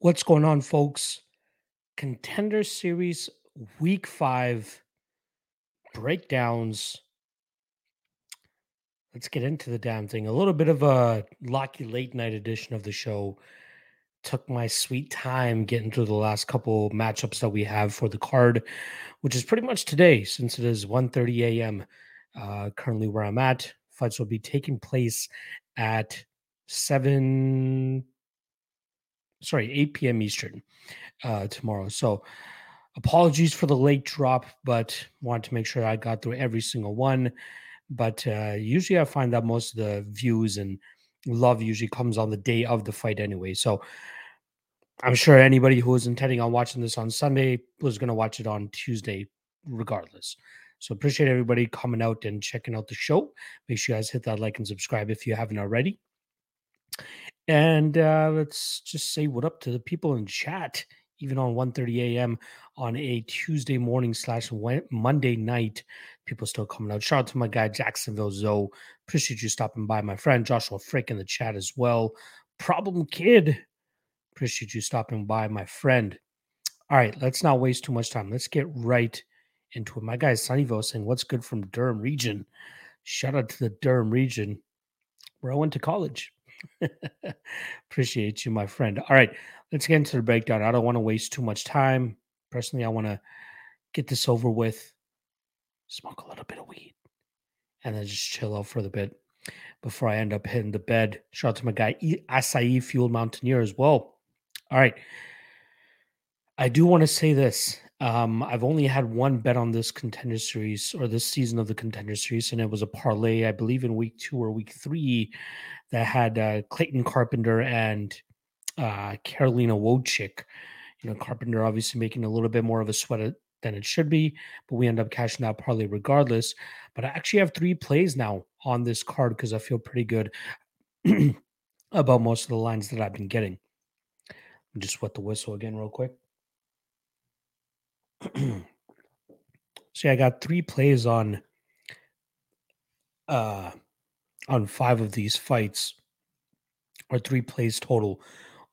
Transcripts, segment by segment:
What's going on, folks? Contender Series Week 5 breakdowns. Let's get into the damn thing. A little bit of a lucky late night edition of the show. Took my sweet time getting through the last couple matchups that we have for the card, which is pretty much today since it is 1.30 a.m. Uh, currently where I'm at. Fights will be taking place at 7 sorry, 8 p.m. Eastern uh, tomorrow. So apologies for the late drop, but wanted to make sure I got through every single one. But uh, usually I find that most of the views and love usually comes on the day of the fight anyway. So I'm sure anybody who is intending on watching this on Sunday was going to watch it on Tuesday regardless. So appreciate everybody coming out and checking out the show. Make sure you guys hit that like and subscribe if you haven't already. And uh, let's just say what up to the people in chat, even on 1.30 a.m. on a Tuesday morning slash Monday night. People still coming out. Shout out to my guy Jacksonville Zoe. Appreciate you stopping by. My friend Joshua Frick in the chat as well. Problem Kid. Appreciate you stopping by, my friend. All right, let's not waste too much time. Let's get right into it. My guy Sunnyville saying, What's good from Durham region? Shout out to the Durham region where I went to college. Appreciate you, my friend. All right, let's get into the breakdown. I don't want to waste too much time. Personally, I want to get this over with, smoke a little bit of weed, and then just chill out for a bit before I end up hitting the bed. Shout out to my guy, Acai Fuel Mountaineer, as well. All right. I do want to say this. Um, I've only had one bet on this contender series or this season of the contender series, and it was a parlay, I believe, in week two or week three that had uh, Clayton Carpenter and uh, Karolina Wojcik. You know, Carpenter obviously making a little bit more of a sweat than it should be, but we end up cashing that parlay regardless. But I actually have three plays now on this card because I feel pretty good about most of the lines that I've been getting. Just wet the whistle again, real quick. See, I got three plays on uh on five of these fights, or three plays total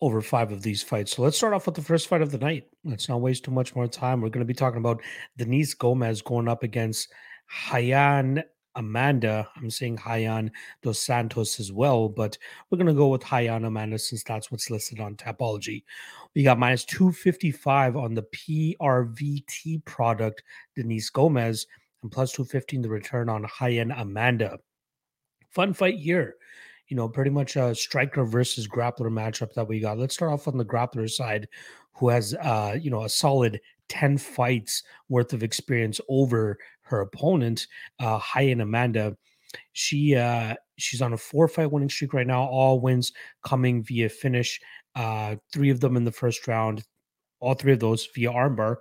over five of these fights. So let's start off with the first fight of the night. Let's not waste too much more time. We're going to be talking about Denise Gomez going up against Hayan Amanda. I'm saying Hayan dos Santos as well, but we're going to go with Hayan Amanda since that's what's listed on Tapology. We got minus 255 on the PRVT product, Denise Gomez, and plus 215 the return on Hayan Amanda fun fight here. You know, pretty much a striker versus grappler matchup that we got. Let's start off on the grappler side, who has uh, you know, a solid 10 fights worth of experience over her opponent, uh Hayan Amanda. She uh she's on a four fight winning streak right now, all wins coming via finish. Uh three of them in the first round, all three of those via armbar.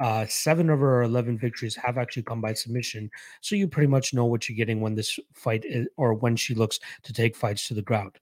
Uh, seven of her 11 victories have actually come by submission. So you pretty much know what you're getting when this fight is, or when she looks to take fights to the ground.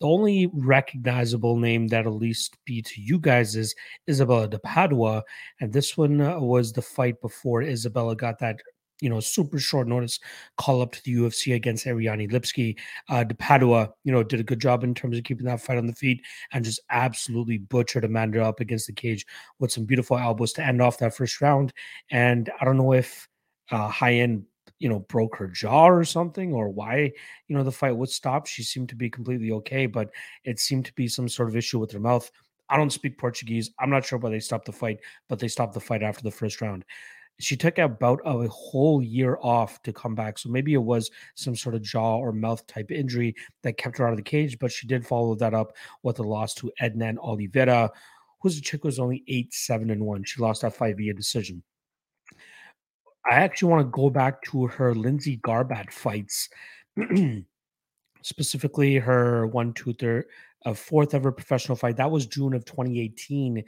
The only recognizable name that'll at least be to you guys is Isabella de Padua. And this one uh, was the fight before Isabella got that you know, super short notice call up to the UFC against Ariane Lipski. Uh, De Padua, you know, did a good job in terms of keeping that fight on the feet and just absolutely butchered Amanda up against the cage with some beautiful elbows to end off that first round. And I don't know if uh, Hayan you know, broke her jaw or something, or why, you know, the fight would stop. She seemed to be completely okay, but it seemed to be some sort of issue with her mouth. I don't speak Portuguese. I'm not sure why they stopped the fight, but they stopped the fight after the first round she took about a whole year off to come back. So maybe it was some sort of jaw or mouth type injury that kept her out of the cage, but she did follow that up with a loss to Ednan Oliveira, who's a chick who was only eight, seven, and one. She lost that five via decision. I actually want to go back to her Lindsay Garbatt fights, specifically her one, two, third, a fourth ever professional fight. That was June of 2018.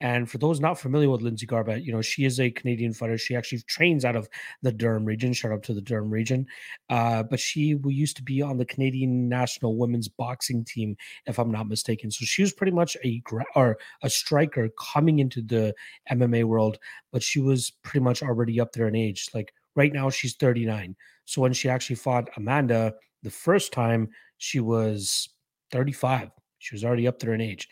And for those not familiar with Lindsay Garbatt, you know, she is a Canadian fighter. She actually trains out of the Durham region. Shout out to the Durham region. Uh, but she used to be on the Canadian national women's boxing team, if I'm not mistaken. So she was pretty much a or a striker coming into the MMA world, but she was pretty much already up there in age. Like right now, she's 39. So when she actually fought Amanda the first time, she was 35. She was already up there in age.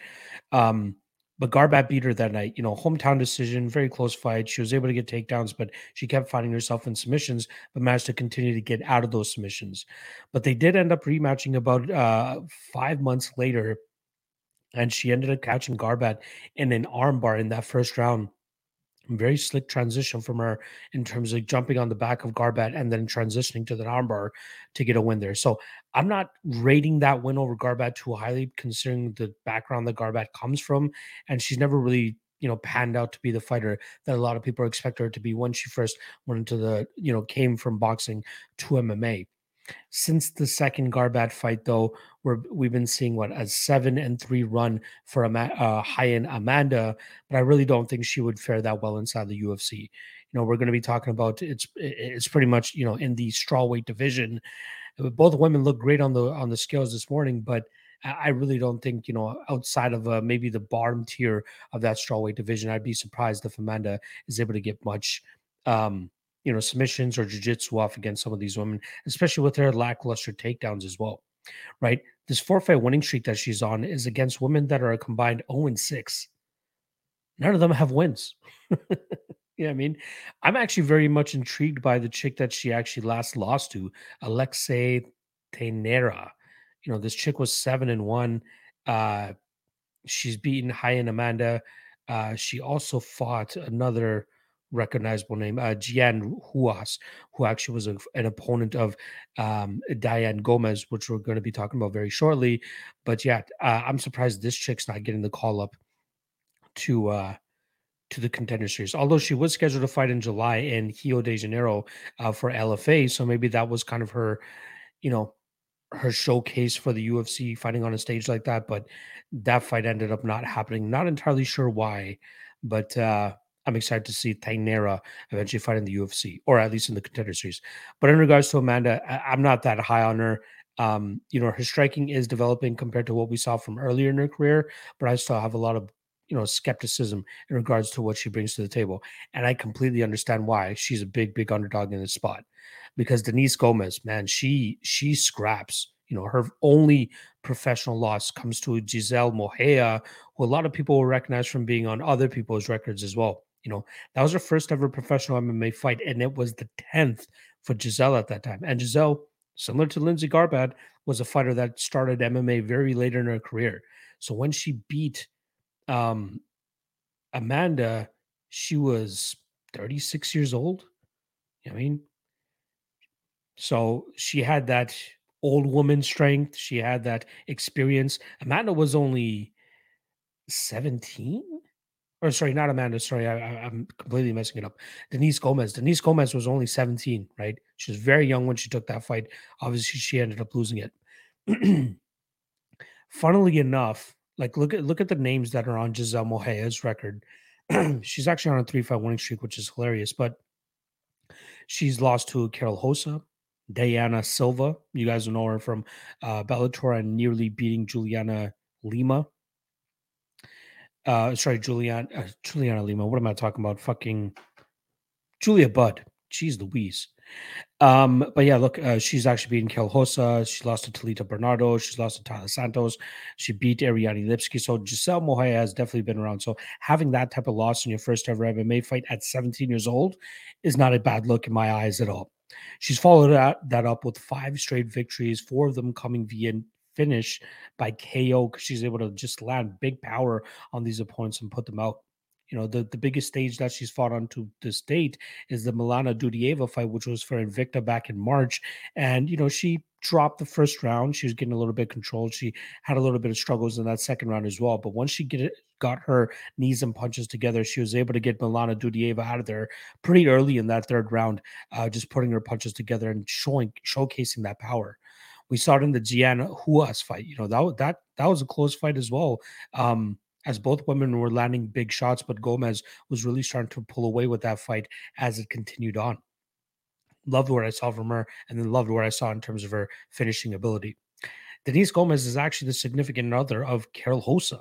Um, but Garbatt beat her that night. You know, hometown decision, very close fight. She was able to get takedowns, but she kept finding herself in submissions, but managed to continue to get out of those submissions. But they did end up rematching about uh, five months later, and she ended up catching Garbatt in an armbar in that first round very slick transition from her in terms of jumping on the back of Garbatt and then transitioning to the armbar to get a win there. So I'm not rating that win over Garbatt too highly, considering the background that Garbatt comes from, and she's never really you know panned out to be the fighter that a lot of people expect her to be when she first went into the you know came from boxing to MMA. Since the second Garbatt fight, though, we're, we've been seeing what a seven and three run for a uh, Hayan Amanda, but I really don't think she would fare that well inside the UFC. You know, we're going to be talking about it's it's pretty much you know in the strawweight division. Both women look great on the on the scales this morning, but I really don't think you know outside of uh, maybe the bottom tier of that strawweight division, I'd be surprised if Amanda is able to get much. Um, you know, submissions or jiu-jitsu off against some of these women, especially with their lackluster takedowns as well. Right? This four fight winning streak that she's on is against women that are a combined 0 and 6. None of them have wins. Yeah, I mean, I'm actually very much intrigued by the chick that she actually last lost to, Alexei Tenera. You know, this chick was seven and one. Uh, she's beaten Ryan Amanda. Uh, she also fought another recognizable name, uh, Gian Huas, who actually was a, an opponent of um, Diane Gomez, which we're going to be talking about very shortly. But yeah, uh, I'm surprised this chick's not getting the call up to uh, to the contender series. Although she was scheduled to fight in July in Rio de Janeiro uh, for LFA, so maybe that was kind of her, you know, her showcase for the UFC fighting on a stage like that. But that fight ended up not happening. Not entirely sure why, but uh, I'm excited to see Teixeira eventually fight in the UFC or at least in the contender series. But in regards to Amanda, I- am not that high on her. Um, you know, her striking is developing compared to what we saw from earlier in her career, but I still have a lot of you know skepticism in regards to what she brings to the table and i completely understand why she's a big big underdog in this spot because denise gomez man she she scraps you know, her only professional loss comes to Giselle Moreira, who a lot of people will recognize from being on other people's records as well. You know, that was her first ever professional MMA fight, and it was the 10th for Giselle at that time. And Giselle, similar to Lindsay Garbatt, was a fighter that started MMA very late in her career. So when she beat um, Amanda, she was 36 years old. I mean, so she had that old woman strength. She had that experience. Amanda was only 17 or sorry, not Amanda. Sorry, I, am completely messing it up. Denise Gomez. Denise Gomez was only 17, right? She was very young when she took that fight. Obviously, she ended up losing it. Funnily enough, like look at look at the names that are on Giselle Moreira's record. she's actually on a three-fight winning streak, which is hilarious. But she's lost to Carol Hosa, Diana Silva. You guys know her from uh, Bellator and nearly beating Juliana Lima. Uh, sorry, Juliana uh, Juliana Lima. What am I talking about? Fucking Julia Budd. She's Louise. Um, but yeah, look, uh, she's actually beaten Kel Hosa. She lost to Talita Bernardo. She's lost to Taila Santos. She beat Ariane Lipski. So Giselle Moreira has definitely been around. So having that type of loss in your first ever MMA fight at 17 years old is not a bad look in my eyes at all. She's followed that, that up with five straight victories, four of them coming via finish by KO because she's able to just land big power on these opponents and put them out. You know, the, the biggest stage that she's fought on to this date is the Milana Dudieva fight, which was for Invicta back in March. And, you know, she dropped the first round. She was getting a little bit controlled. She had a little bit of struggles in that second round as well. But once she get it, got her knees and punches together, she was able to get Milana Dudieva out of there pretty early in that third round, uh, just putting her punches together and showing showcasing that power. We saw it in the Gianna Huas fight. You know that that that was a close fight as well. Um, as both women were landing big shots, but Gomez was really starting to pull away with that fight as it continued on. Loved what I saw from her, and then loved what I saw in terms of her finishing ability. Denise Gomez is actually the significant other of Carol Hosa.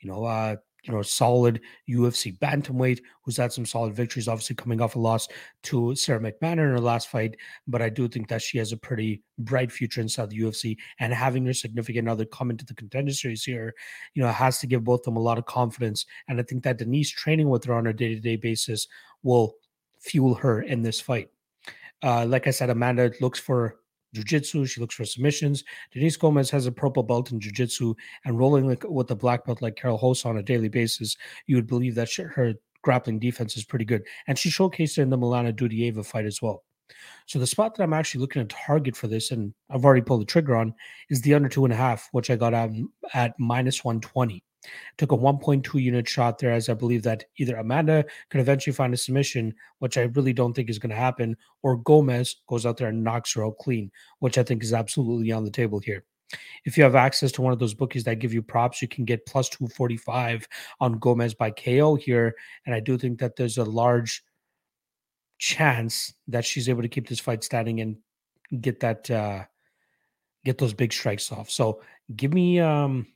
You know, uh, you know, solid UFC bantamweight who's had some solid victories, obviously coming off a loss to Sara McMann in her last fight. But I do think that she has a pretty bright future inside the UFC. And having her significant other come into the contender series here, you know, has to give both of them a lot of confidence. And I think that Denise training with her on a day to day basis will fuel her in this fight. Uh, like I said, Amanda looks for jiu-jitsu. She looks for submissions. Denise Gomez has a purple belt in jiu-jitsu and rolling with a black belt like Carol Hosa on a daily basis, you would believe that she, her grappling defense is pretty good. And she showcased it in the Milana Dudieva fight as well. So the spot that I'm actually looking to target for this, and I've already pulled the trigger on, is the under two and a half, which I got at, at minus 120. Took a 1.2 unit shot there, as I believe that either Amanda could eventually find a submission, which I really don't think is going to happen, or Gomez goes out there and knocks her out clean, which I think is absolutely on the table here. If you have access to one of those bookies that give you props, you can get plus 245 on Gomez by KO here. And I do think that there's a large chance that she's able to keep this fight standing and get that uh get those big strikes off. So give me um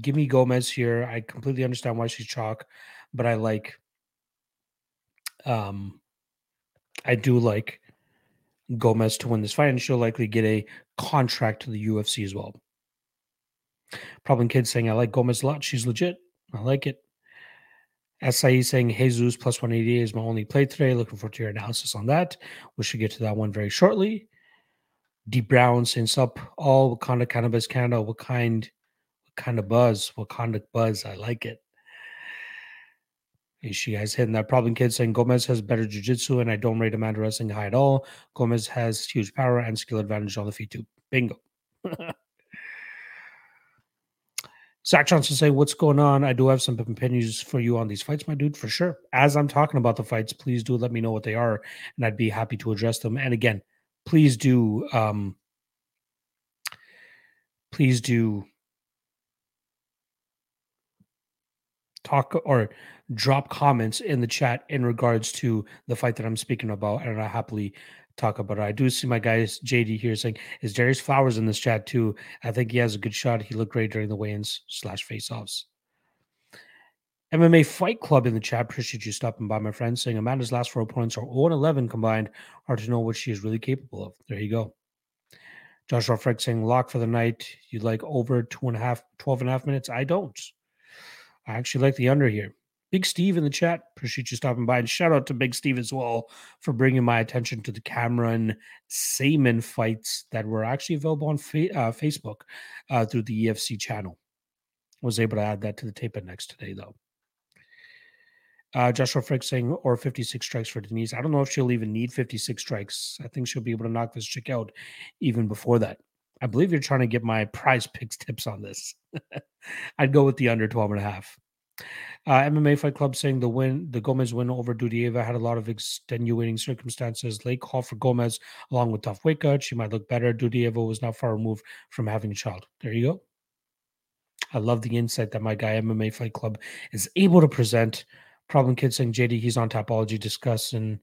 give me Gomez here. I completely understand why she's chalk, but I like um I do like Gomez to win this fight, and she'll likely get a contract to the UFC as well. Problem kid saying I like Gomez a lot. She's legit. I like it. SIE saying Jesus plus 180 is my only play today. Looking forward to your analysis on that. We should get to that one very shortly. Deep Brown saying up all of cannabis Canada. What kind kind of buzz. Of buzz? I like it. She guys hitting that problem kid saying Gomez has better jiu-jitsu and I don't rate Amanda wrestling high at all. Gomez has huge power and skill advantage on the feet too. Bingo. Zach Johnson saying, What's going on? I do have some opinions for you on these fights, my dude, for sure. As I'm talking about the fights, please do let me know what they are, and I'd be happy to address them. And again, please do um please do talk or drop comments in the chat in regards to the fight that I'm speaking about, and I happily talk about it. I do see my guys JD here saying, "Is Darius Flowers in this chat too?" I think he has a good shot. He looked great during the weigh-ins slash face-offs. MMA Fight Club in the chat. Appreciate you stopping by, my friend. Saying Amanda's last four opponents are 0 11 combined. Hard to know what she is really capable of. There you go. Joshua Frick saying lock for the night. You like over two and a half, 12 and a half minutes? I don't. I actually like the under here. Big Steve in the chat. Appreciate you stopping by. And shout out to Big Steve as well for bringing my attention to the Cameron Saaiman fights that were actually available on fa- uh, Facebook uh, through the EFC channel. Was able to add that to the tape next today, though. Uh, Joshua Frick saying, or 56 strikes for Denise. I don't know if she'll even need 56 strikes. I think she'll be able to knock this chick out even before that. I believe you're trying to get my prize picks tips on this. I'd go with the under 12 and a half. Uh, MMA Fight Club saying the win, the Gomez win over Dudieva had a lot of extenuating circumstances. Late call for Gomez, along with tough weight cut. She might look better. Dudieva was not far removed from having a child. There you go. I love the insight that my guy MMA Fight Club is able to present. Problem Kid saying JD, he's on Tapology discussing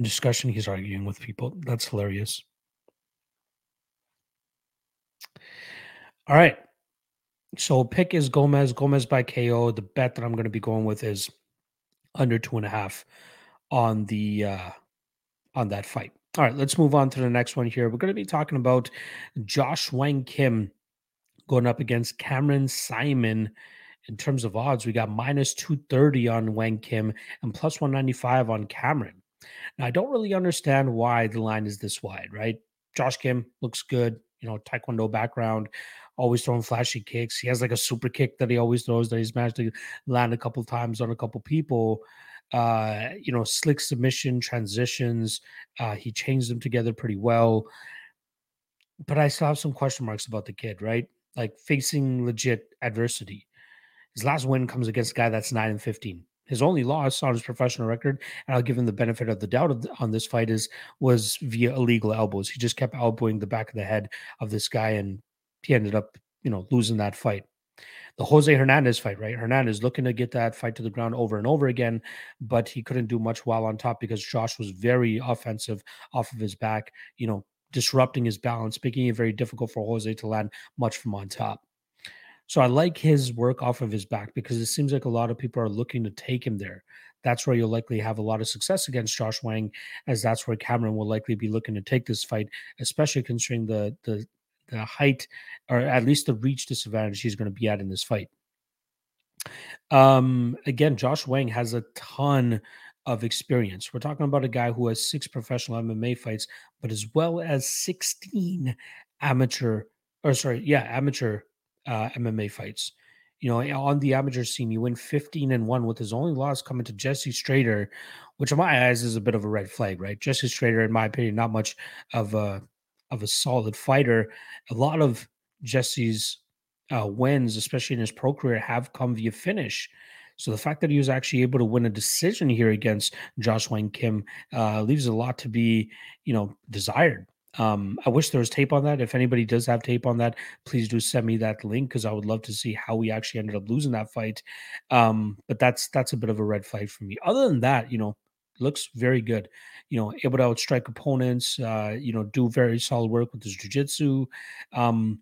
discussion. He's arguing with people. That's hilarious. All right. So pick is Gomez. Gomez by KO. The bet that I'm going to be going with is under two and a half on the uh on that fight. All right, let's move on to the next one here. We're going to be talking about Josh Wang Kim going up against Cameron Saaiman. In terms of odds, we got minus 230 on Wang Kim and plus 195 on Cameron. Now, I don't really understand why the line is this wide, right? Josh Kim looks good, you know, Taekwondo background always throwing flashy kicks. He has like a super kick that he always throws that he's managed to land a couple times on a couple people. Uh, you know, slick submission transitions. Uh, he changed them together pretty well. But I still have some question marks about the kid, right? Like facing legit adversity. His last win comes against a guy that's 9 and 15. His only loss on his professional record, and I'll give him the benefit of the doubt on this fight, is was via illegal elbows. He just kept elbowing the back of the head of this guy and he ended up, you know, losing that fight. The Jose Hernandez fight, right? Hernandez looking to get that fight to the ground over and over again, but he couldn't do much while on top because Josh was very offensive off of his back, you know, disrupting his balance, making it very difficult for Jose to land much from on top. So I like his work off of his back because it seems like a lot of people are looking to take him there. That's where you'll likely have a lot of success against Josh Wang, as that's where Cameron will likely be looking to take this fight, especially considering the the the height or at least the reach disadvantage he's going to be at in this fight. Um, again, Josh Wang has a ton of experience. We're talking about a guy who has six professional MMA fights, but as well as 16 amateur, or sorry, yeah, amateur uh, MMA fights. You know, on the amateur scene, you win 15 and one with his only loss coming to Jesse Strader, which in my eyes is a bit of a red flag, right? Jesse Strader, in my opinion, not much of a of a solid fighter. A lot of Jesse's uh, wins, especially in his pro career, have come via finish. So the fact that he was actually able to win a decision here against Josh Wang Kim uh, leaves a lot to be, you know, desired. Um, I wish there was tape on that. If anybody does have tape on that, please do send me that link because I would love to see how we actually ended up losing that fight. Um, but that's that's a bit of a red flag for me. Other than that, you know, looks very good. You know, able to outstrike opponents. Uh, you know, do very solid work with his jujitsu. Um,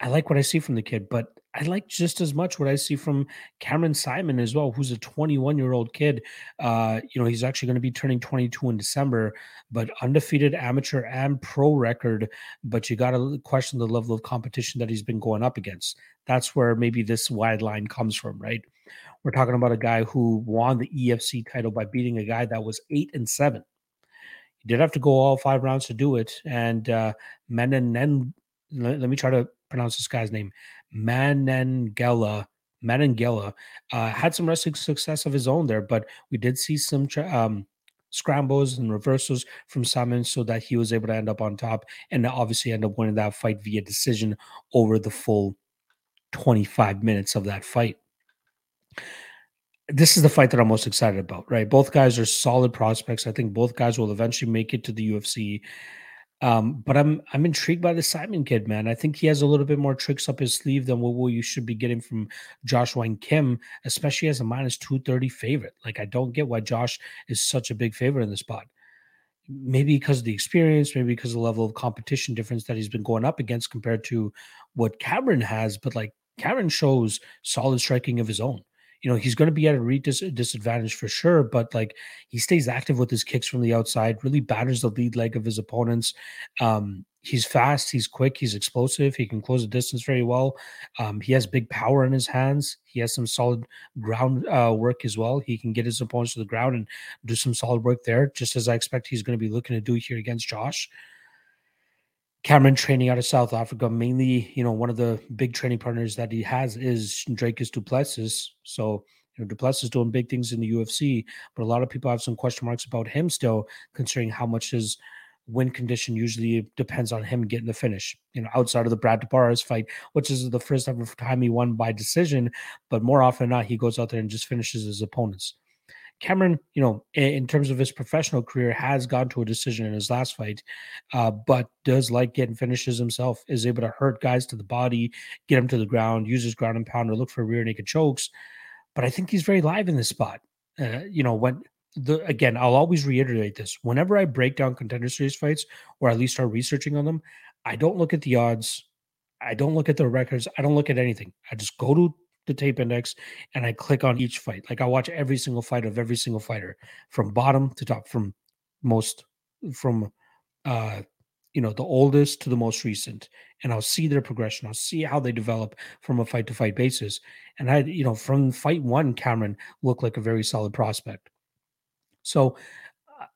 I like what I see from the kid, but I like just as much what I see from Cameron Saaiman as well, who's a 21 year old kid. Uh, you know, he's actually going to be turning 22 in December, but undefeated amateur and pro record. But you got to question the level of competition that he's been going up against. That's where maybe this wide line comes from, right? We're talking about a guy who won the EFC title by beating a guy that was eight and seven. He did have to go all five rounds to do it. And uh, Menen, let, let me try to pronounce this guy's name, Manengela. Manengela uh, had some wrestling success of his own there, but we did see some um, scrambles and reversals from Saaiman so that he was able to end up on top and obviously end up winning that fight via decision over the full 25 minutes of that fight. This is the fight that I'm most excited about, right? Both guys are solid prospects. I think both guys will eventually make it to the UFC. Um, but I'm I'm intrigued by the Saaiman kid, man. I think he has a little bit more tricks up his sleeve than what you should be getting from Josh Wang Kim, especially as a minus 230 favorite. Like, I don't get why Josh is such a big favorite in the spot. Maybe because of the experience, maybe because of the level of competition difference that he's been going up against compared to what Cameron has, but like Cameron shows solid striking of his own you know, he's going to be at a dis- disadvantage for sure, but like he stays active with his kicks from the outside, really batters the lead leg of his opponents. Um, he's fast, he's quick, he's explosive, he can close the distance very well. Um, he has big power in his hands. He has some solid ground uh, work as well. He can get his opponents to the ground and do some solid work there, just as I expect he's going to be looking to do here against Josh. Cameron training out of South Africa. Mainly, you know, one of the big training partners that he has is Dricus Du Plessis. So, you know, Du Plessis doing big things in the UFC, but a lot of people have some question marks about him still, considering how much his win condition usually depends on him getting the finish. You know, outside of the Brad Tavares fight, which is the first ever time he won by decision, but more often than not, he goes out there and just finishes his opponents. Cameron, you know, in terms of his professional career, has gone to a decision in his last fight, uh, but does like getting finishes himself, is able to hurt guys to the body, get them to the ground, uses ground and pound, or look for rear naked chokes. But I think he's very live in this spot. Uh, you know, when the again, I'll always reiterate this whenever I break down contender series fights or at least start researching on them, I don't look at the odds. I don't look at the records. I don't look at anything. I just go to the tape index and I click on each fight. Like I watch every single fight of every single fighter from bottom to top, from most from uh you know the oldest to the most recent and i'll see their progression. I'll see how they develop from a fight to fight basis. And i you know from fight one cameron looked like a very solid prospect. So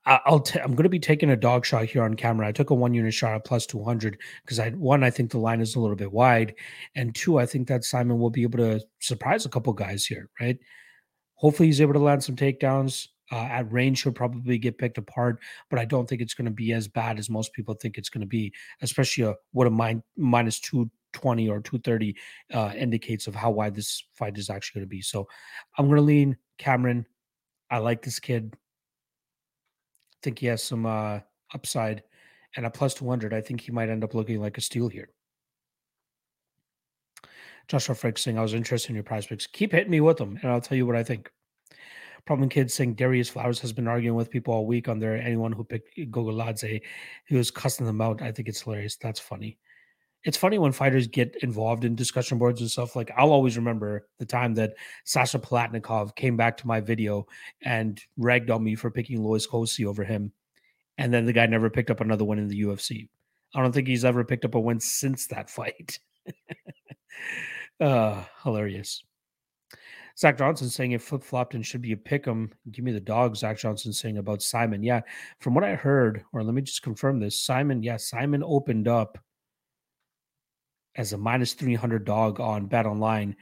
I'll t- I'm going to be taking a dog shot here on Cameron. I took a one unit shot at plus 200 because I one I think the line is a little bit wide, and two I think that Saaiman will be able to surprise a couple guys here. Right? Hopefully he's able to land some takedowns. Uh, at range, he'll probably get picked apart, but I don't think it's going to be as bad as most people think it's going to be. Especially a, what a min- minus two twenty or two thirty uh, indicates of how wide this fight is actually going to be. So I'm going to lean Cameron. I like this kid think he has some uh, upside. And a plus 200, I think he might end up looking like a steal here. Joshua Frank saying, I was interested in your prospects. Keep hitting me with them, and I'll tell you what I think. Problem Kid saying Darius Flowers has been arguing with people all week on there. Anyone who picked Gogoladze, he was cussing them out. I think it's hilarious. That's funny. It's funny when fighters get involved in discussion boards and stuff. Like I'll always remember the time that Sasha Palatnikov came back to my video and ragged on me for picking Louis Cosce over him, and then the guy never picked up another one in the UFC. I don't think he's ever picked up a win since that fight. uh, hilarious. Zach Johnson saying it flip flopped and should be a pick 'em. Give me the dog. Zach Johnson saying about Saaiman. Yeah, from what I heard, or let me just confirm this. Saaiman, yeah, Saaiman opened up as a minus 300 dog on Bet Online,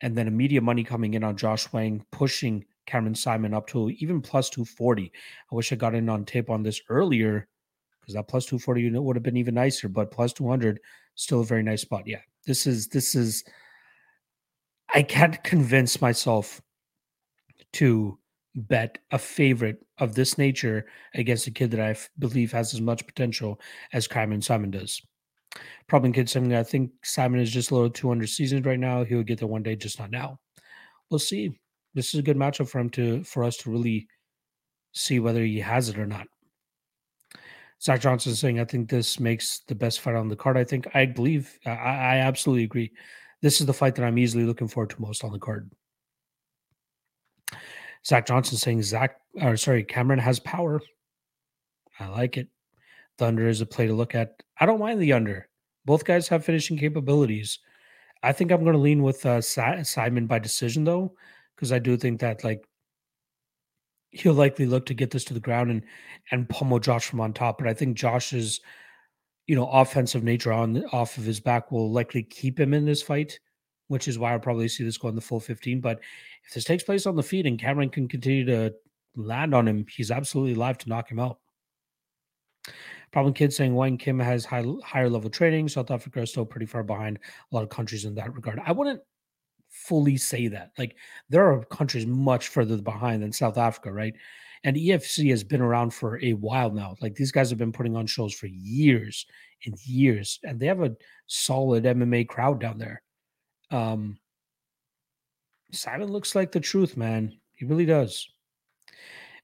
and then immediate money coming in on Josh Wang, pushing Cameron Saaiman up to even plus 240. I wish I got in on tape on this earlier because that plus 240 would have been even nicer, but plus 200, still a very nice spot. Yeah, this is, this is, I can't convince myself to bet a favorite of this nature against a kid that I believe has as much potential as Cameron Saaiman does. Problem considering I think Saaiman is just a little too under seasoned right now. He'll get there one day, just not now. We'll see. This is a good matchup for him to for us to really see whether he has it or not. Zach Johnson is saying, I think this makes the best fight on the card. I think I believe I, I absolutely agree. This is the fight that I'm easily looking forward to most on the card. Zach Johnson saying Zach or sorry, Cameron has power. I like it. Thunder is a play to look at. I don't mind the under. Both guys have finishing capabilities. I think I'm going to lean with uh, Saaiman by decision though, because I do think that like he'll likely look to get this to the ground and and pummel Josh from on top. But I think Josh's you know offensive nature on off of his back will likely keep him in this fight, which is why I'll probably see this go in the full 15. But if this takes place on the feet and Cameron can continue to land on him, he's absolutely live to knock him out. Problem Kid saying Wang Kim has high, higher level training. South Africa is still pretty far behind a lot of countries in that regard. I wouldn't fully say that. Like there are countries much further behind than South Africa, right? And EFC has been around for a while now. Like these guys have been putting on shows for years and years, and they have a solid MMA crowd down there. Um, Saaiman looks like the truth, man. He really does.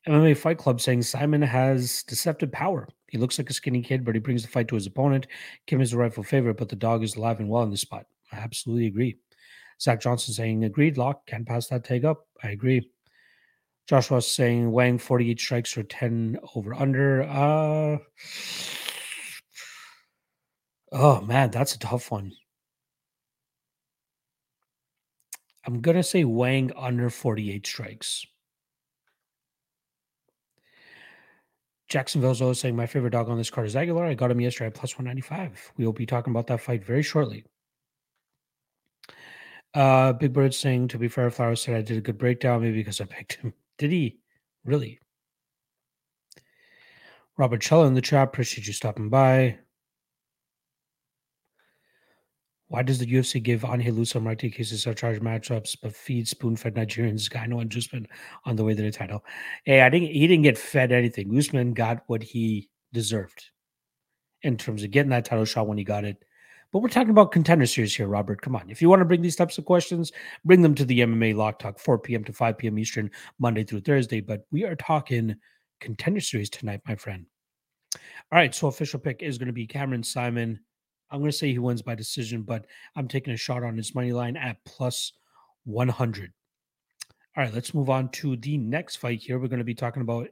MMA Fight Club saying Saaiman has deceptive power. He looks like a skinny kid, but he brings the fight to his opponent. Kim is the rightful favorite, but the dog is alive and well in this spot. I absolutely agree. Zach Johnson saying, agreed, Lock. Can't pass that take up. I agree. Joshua saying, Wang 48 strikes or 10 over under. Uh, oh, man, that's a tough one. I'm going to say Wang under 48 strikes. Jacksonville's always saying my favorite dog on this card is Aguilar. I got him yesterday at plus 195. We will be talking about that fight very shortly. Uh, Big Bird saying, to be fair, Flowers said I did a good breakdown, maybe because I picked him. Did he? Really? Robert Chella in the chat. Appreciate you stopping by. Why does the UFC give Angelusa and Marti cases charge matchups, but feed spoon-fed Nigerians Ngannou and Usman on the way to the title? Hey, I didn't. He didn't get fed anything. Usman got what he deserved in terms of getting that title shot when he got it. But we're talking about contender series here, Robert. Come on. If you want to bring these types of questions, bring them to the MMA Lock Talk, 4 p.m. to 5 p.m. Eastern, Monday through Thursday. But we are talking contender series tonight, my friend. All right. So official pick is going to be Cameron Saaiman I'm going to say he wins by decision, but I'm taking a shot on his money line at plus 100. All right, let's move on to the next fight here. We're going to be talking about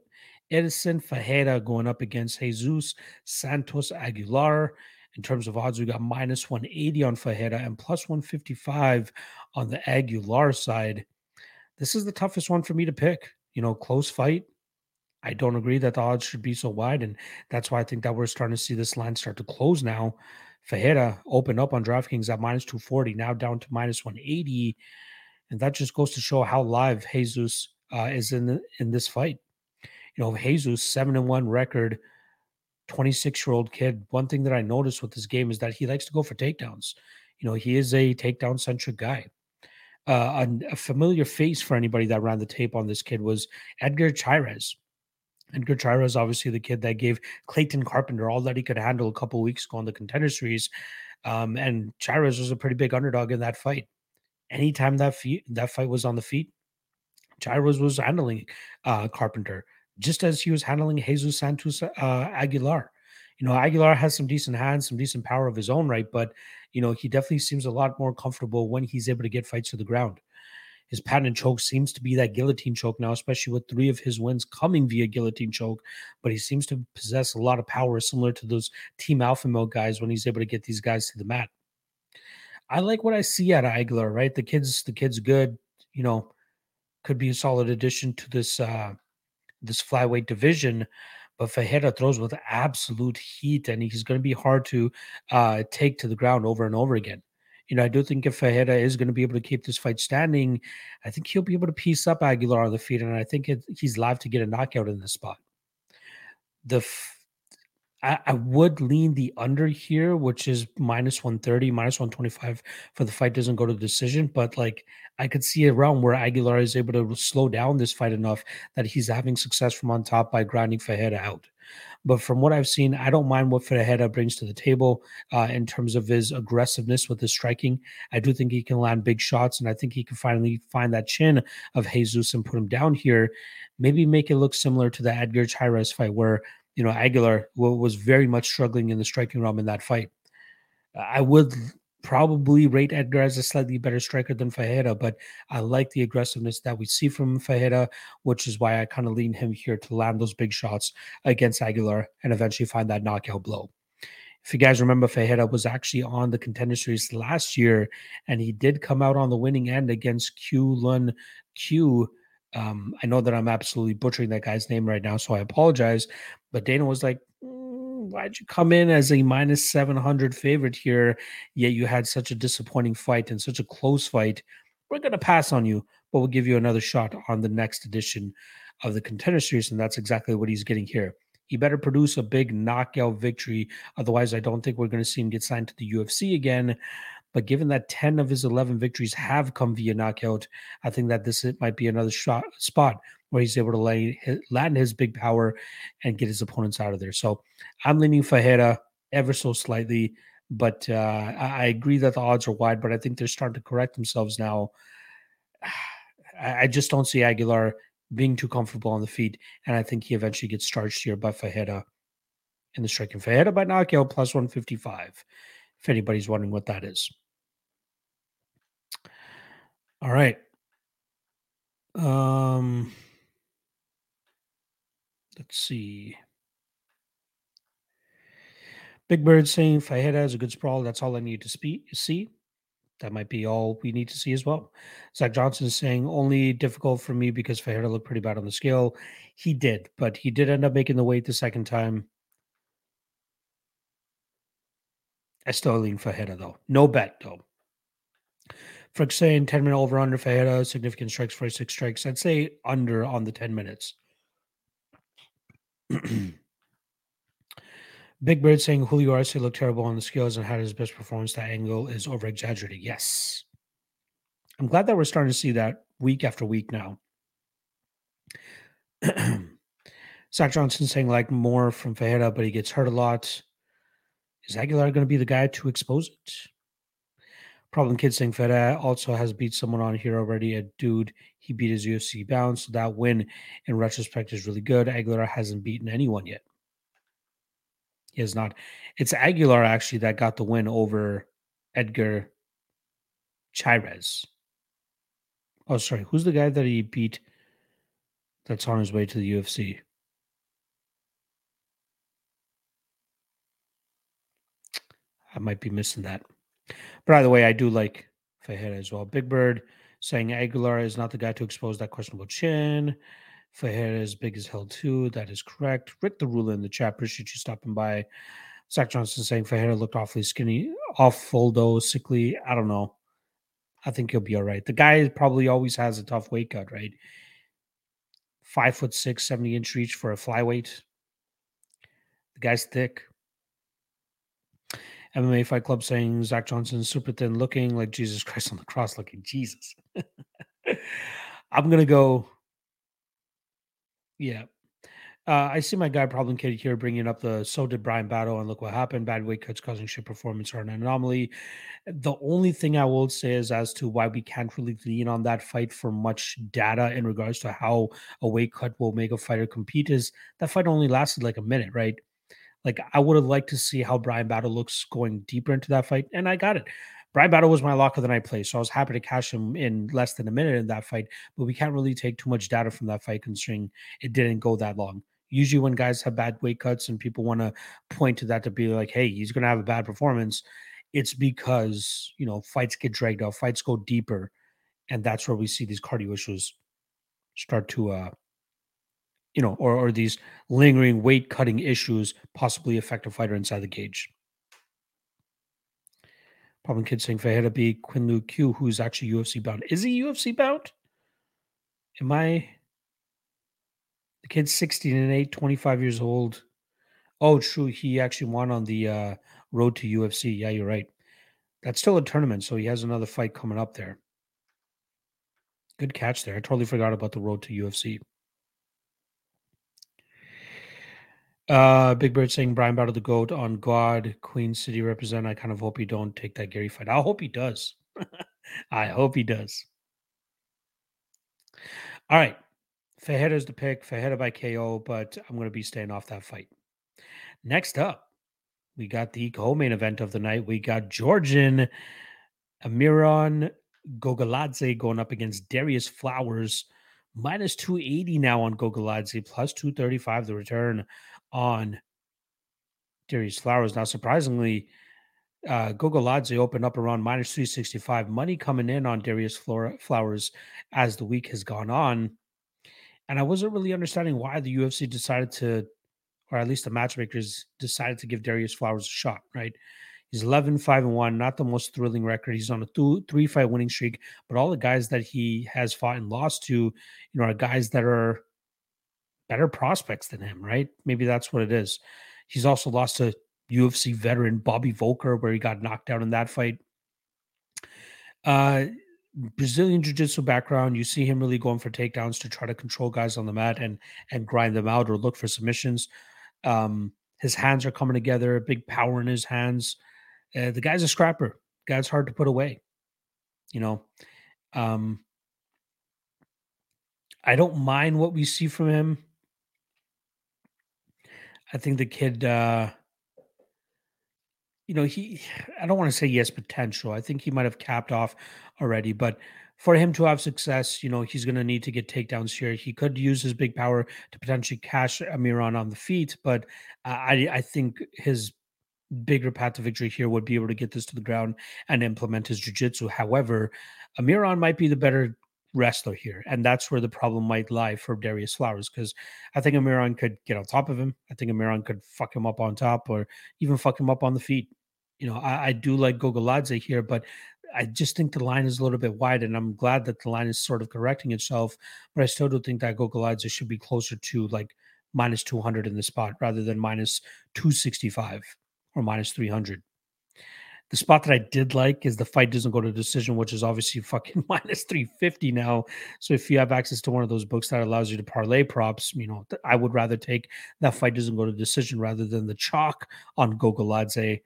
Edison Ferreira going up against Jesus Santos Aguilar. In terms of odds, we got minus 180 on Ferreira and plus 155 on the Aguilar side. This is the toughest one for me to pick. You know, close fight. I don't agree that the odds should be so wide. And that's why I think that we're starting to see this line start to close now. Ferreira opened up on DraftKings at minus 240, now down to minus 180. And that just goes to show how live Jesus uh, is in the, in this fight. You know, Jesus, seven and one record, 26 year old kid. One thing that I noticed with this game is that he likes to go for takedowns. You know, he is a takedown centric guy. Uh, a, a, familiar face for anybody that ran the tape on this kid was Edgar Chairez. And Gutierrez is obviously the kid that gave Clayton Carpenter all that he could handle a couple weeks ago on the contender series. Um, and Chairez was a pretty big underdog in that fight. Anytime that feet, that fight was on the feet, Chairez was handling uh, Carpenter just as he was handling Jesus Santos uh, Aguilar. you know, Aguilar has some decent hands, some decent power of his own right, but you know, he definitely seems a lot more comfortable when he's able to get fights to the ground. His patent choke seems to be that guillotine choke now, especially with three of his wins coming via guillotine choke. But he seems to possess a lot of power, similar to those Team Alpha Male guys when he's able to get these guys to the mat. I like what I see of Aguilar, right? The kid's the kid's good, you know, could be a solid addition to this uh this flyweight division. But Ferreira throws with absolute heat, and he's going to be hard to uh, take to the ground over and over again. You know, I do think if Ferreira is going to be able to keep this fight standing, I think he'll be able to piece up Aguilar on the feet, and I think it, he's live to get a knockout in this spot. The f- I, I would lean the under here, which is minus 130, minus 125 for the fight doesn't go to decision. But like I could see a round where Aguilar is able to slow down this fight enough that he's having success from on top by grinding Ferreira out. But from what I've seen, I don't mind what Ferreira brings to the table uh, in terms of his aggressiveness with his striking. I do think he can land big shots, and I think he can finally find that chin of Jesus and put him down here. Maybe make it look similar to the Edgar Chairez fight, where you know Aguilar was very much struggling in the striking realm in that fight. I would probably rate Edgar as a slightly better striker than Ferreira, but I like the aggressiveness that we see from Ferreira, which is why I kind of lean him here to land those big shots against Aguilar and eventually find that knockout blow. If you guys remember, Ferreira was actually on the contender series last year, and he did come out on the winning end against Q Lun Q. Um, I know that I'm absolutely butchering that guy's name right now, so I apologize. But Dana was like, why'd you come in as a minus 700 favorite here? Yet you had such a disappointing fight and such a close fight. We're going to pass on you, but we'll give you another shot on the next edition of the contender series. And that's exactly what he's getting here. He better produce a big knockout victory. Otherwise, I don't think we're going to see him get signed to the UFC again. But given that 10 of his 11 victories have come via knockout, I think that this might be another shot spot where he's able to lay, land his big power and get his opponents out of there. So I'm leaning Ferreira ever so slightly, but uh, I agree that the odds are wide, but I think they're starting to correct themselves now. I just don't see Aguilar being too comfortable on the feet, and I think he eventually gets charged here by Ferreira in the striking. Ferreira by knockout plus 155, if anybody's wondering what that is. All right. Um, Let's see. Big Bird saying Fajeda has a good sprawl. That's all I need to speak, see. That might be all we need to see as well. Zach Johnson is saying only difficult for me because Fajeda looked pretty bad on the scale. He did, but he did end up making the weight the second time. I still lean Fajeda though. No bet though. Frick saying 10 minute over under Fajeda, significant strikes 46 strikes. I'd say under on the 10 minutes. Big Bird saying Julio Arce looked terrible on the scales and had his best performance. That angle is over exaggerated. Yes. I'm glad that we're starting to see that week after week now. Zach Johnson saying like more from Ferreira, but he gets hurt a lot. Is Aguilar going to be the guy to expose it? Problem Kid saying Ferreira also has beat someone on here already. A dude he beat his UFC bound, so that win in retrospect is really good. Aguilar hasn't beaten anyone yet. He has not. It's Aguilar actually that got the win over Edgar Chairez. Oh, sorry. Who's the guy that he beat that's on his way to the UFC? I might be missing that. But either way, I do like Fajeda as well. Big Bird saying Aguilar is not the guy to expose that questionable chin. Fajeda is big as hell too. That is correct. Rick the ruler in the chat. Appreciate you stopping by. Zach Johnson saying Fajeda looked awfully skinny, awful though, sickly. I don't know. I think he'll be all right. The guy probably always has a tough weight cut, right? Five foot six, 70 inch reach for a flyweight. The guy's thick. MMA Fight Club saying Zach Johnson super thin looking like Jesus Christ on the cross looking Jesus. I'm gonna go. Yeah. Uh, I see my guy Problem Kid here bringing up the so did Bryan Battle and look what happened. Bad weight cuts causing shit performance are an anomaly. The only thing I will say is as to why we can't really lean on that fight for much data in regards to how a weight cut will make a fighter compete is that fight only lasted like a minute, right? Like I would have liked to see how Bryan Battle looks going deeper into that fight, and I got it. Bryan Battle was my lock of the night play, so I was happy to cash him in less than a minute in that fight. But we can't really take too much data from that fight, considering it didn't go that long. Usually, when guys have bad weight cuts and people want to point to that to be like, "Hey, he's going to have a bad performance," it's because you know fights get dragged out, fights go deeper, and that's where we see these cardio issues start to uh you know, or, or these lingering weight cutting issues possibly affect a fighter inside the cage. Problem kid saying Ferreira be Quinn Q, who's actually UFC bound. Is he UFC bound? Am I? The kid's 16 and 8, 25 years old. Oh, true. He actually won on the uh, road to UFC. Yeah, you're right. That's still a tournament, so he has another fight coming up there. Good catch there. I totally forgot about the road to UFC. Uh, Big Bird saying Bryan Battle the Goat on God, Queen City represent. I kind of hope he don't take that Gary fight. I hope he does. I hope he does. All right. Ferreira's the pick. Ferreira by KO, but I'm going to be staying off that fight. Next up, we got the co-main event of the night. We got Georgian Amiran Gogoladze going up against Darius Flowers. Minus 280 now on Gogoladze, plus 235 the return on Darius Flowers. Now, surprisingly, uh, Gogoladze opened up around minus 365. Money coming in on Darius Flowers as the week has gone on. And I wasn't really understanding why the UFC decided to, or at least the matchmakers decided to give Darius Flowers a shot, right? He's 11, 5, and 1, not the most thrilling record. He's on a th- three fight winning streak, but all the guys that he has fought and lost to, you know, are guys that are better prospects than him, right? Maybe that's what it is. He's also lost to UFC veteran Bobby Voelker, where he got knocked out in that fight. Uh, Brazilian jiu-jitsu background, you see him really going for takedowns to try to control guys on the mat and and grind them out or look for submissions. Um, his hands are coming together, big power in his hands. Uh, the guy's a scrapper. guy's hard to put away. You know, um, I don't mind what we see from him. I think the kid, uh, you know, he, I don't want to say he has potential. I think he might have capped off already, but for him to have success, you know, he's going to need to get takedowns here. He could use his big power to potentially cash Amiran on the feet, but I, I think his bigger path to victory here would be able to get this to the ground and implement his jiu-jitsu. However, Amiran might be the better wrestler here. And that's where the problem might lie for Darius Flowers because I think Amiran could get on top of him. I think Amiran could fuck him up on top or even fuck him up on the feet. You know, I, I do like Gogoladze here, but I just think the line is a little bit wide, and I'm glad that the line is sort of correcting itself. But I still do think that Gogoladze should be closer to like minus 200 in the spot rather than minus 265 or minus 300. The spot that I did like is the fight doesn't go to decision, which is obviously fucking minus 350 now. So if you have access to one of those books that allows you to parlay props, you know, I would rather take that fight doesn't go to decision rather than the chalk on Gogoladze.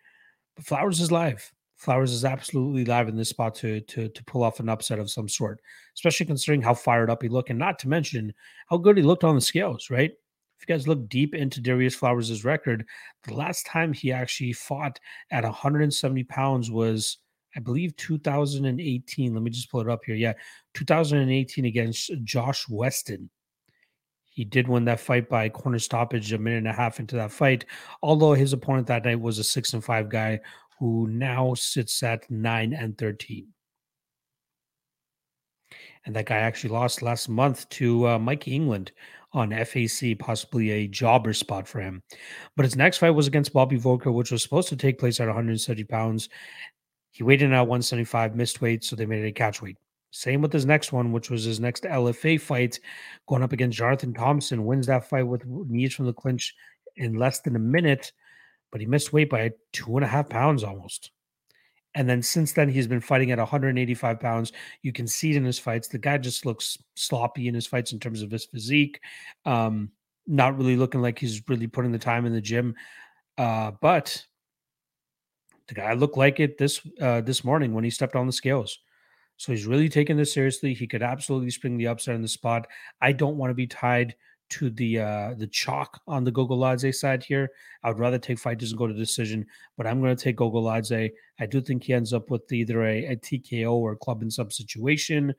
But Flowers is live. Flowers is absolutely live in this spot to to to pull off an upset of some sort, especially considering how fired up he looked, and not to mention how good he looked on the scales, right? If you guys look deep into Darius Flowers' record, the last time he actually fought at 170 pounds was, I believe, 2018. Let me just pull it up here. Yeah, 2018 against Josh Weston. He did win that fight by corner stoppage a minute and a half into that fight, although his opponent that night was a six and five guy who now sits at nine and 13. And that guy actually lost last month to uh, Mike England on FAC, possibly a jobber spot for him. But his next fight was against Bobby Voelker, which was supposed to take place at 170 pounds. He weighed in at 175, missed weight, so they made it a catch weight. Same with his next one, which was his next LFA fight, going up against Jonathan Thompson. Wins that fight with knees from the clinch in less than a minute, but he missed weight by two and a half pounds almost. And then since then, he's been fighting at 185 pounds. You can see it in his fights. The guy just looks sloppy in his fights in terms of his physique. Um, not really looking like he's really putting the time in the gym. Uh, but the guy looked like it this uh, this morning when he stepped on the scales. So he's really taking this seriously. He could absolutely spring the upset in the spot. I don't want to be tied to the uh the chalk on the Gogoladze side here. I would rather take fight doesn't go to decision, but I'm going to take Gogoladze. I do think he ends up with either a, a TKO or club and sub situation,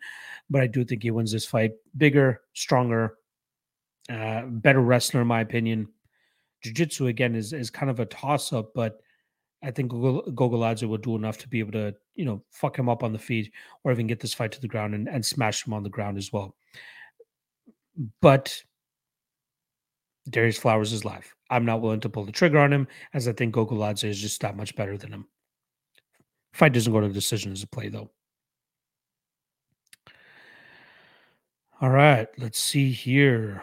but I do think he wins this fight. Bigger, stronger, uh, better wrestler in my opinion. Jiu-jitsu again is is kind of a toss up, but I think Gogoladze will do enough to be able to, you know, fuck him up on the feet or even get this fight to the ground and, and smash him on the ground as well. But Darius Flowers is live. I'm not willing to pull the trigger on him as I think Gogoladze is just that much better than him. Fight doesn't go to the decision as a play, though. All right, let's see here.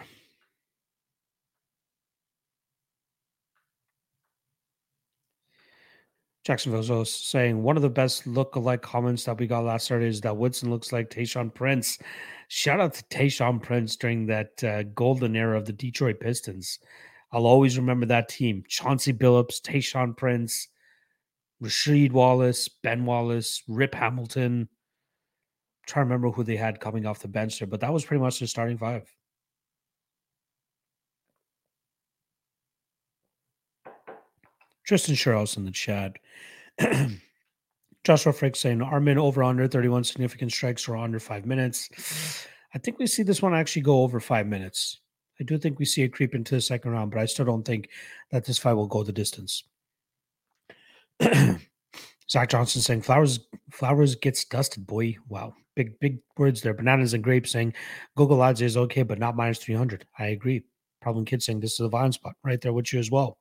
Jacksonville's saying one of the best look-alike comments that we got last Saturday is that Woodson looks like Tayshaun Prince. Shout out to Tayshaun Prince during that uh, golden era of the Detroit Pistons. I'll always remember that team: Chauncey Billups, Tayshaun Prince, Rasheed Wallace, Ben Wallace, Rip Hamilton. I'm trying to remember who they had coming off the bench there, but that was pretty much their starting five. Tristan Charles in the chat. Joshua Frick saying Armin over under 31 significant strikes or under five minutes. I think we see this one actually go over five minutes. I do think we see it creep into the second round, but I still don't think that this fight will go the distance. Zach Johnson saying Flowers Flowers gets dusted, boy. Wow. Big, big words there. Bananas and grapes saying Google Gogoladze is okay, but not minus 300. I agree. Problem kid saying this is a violent spot right there with you as well.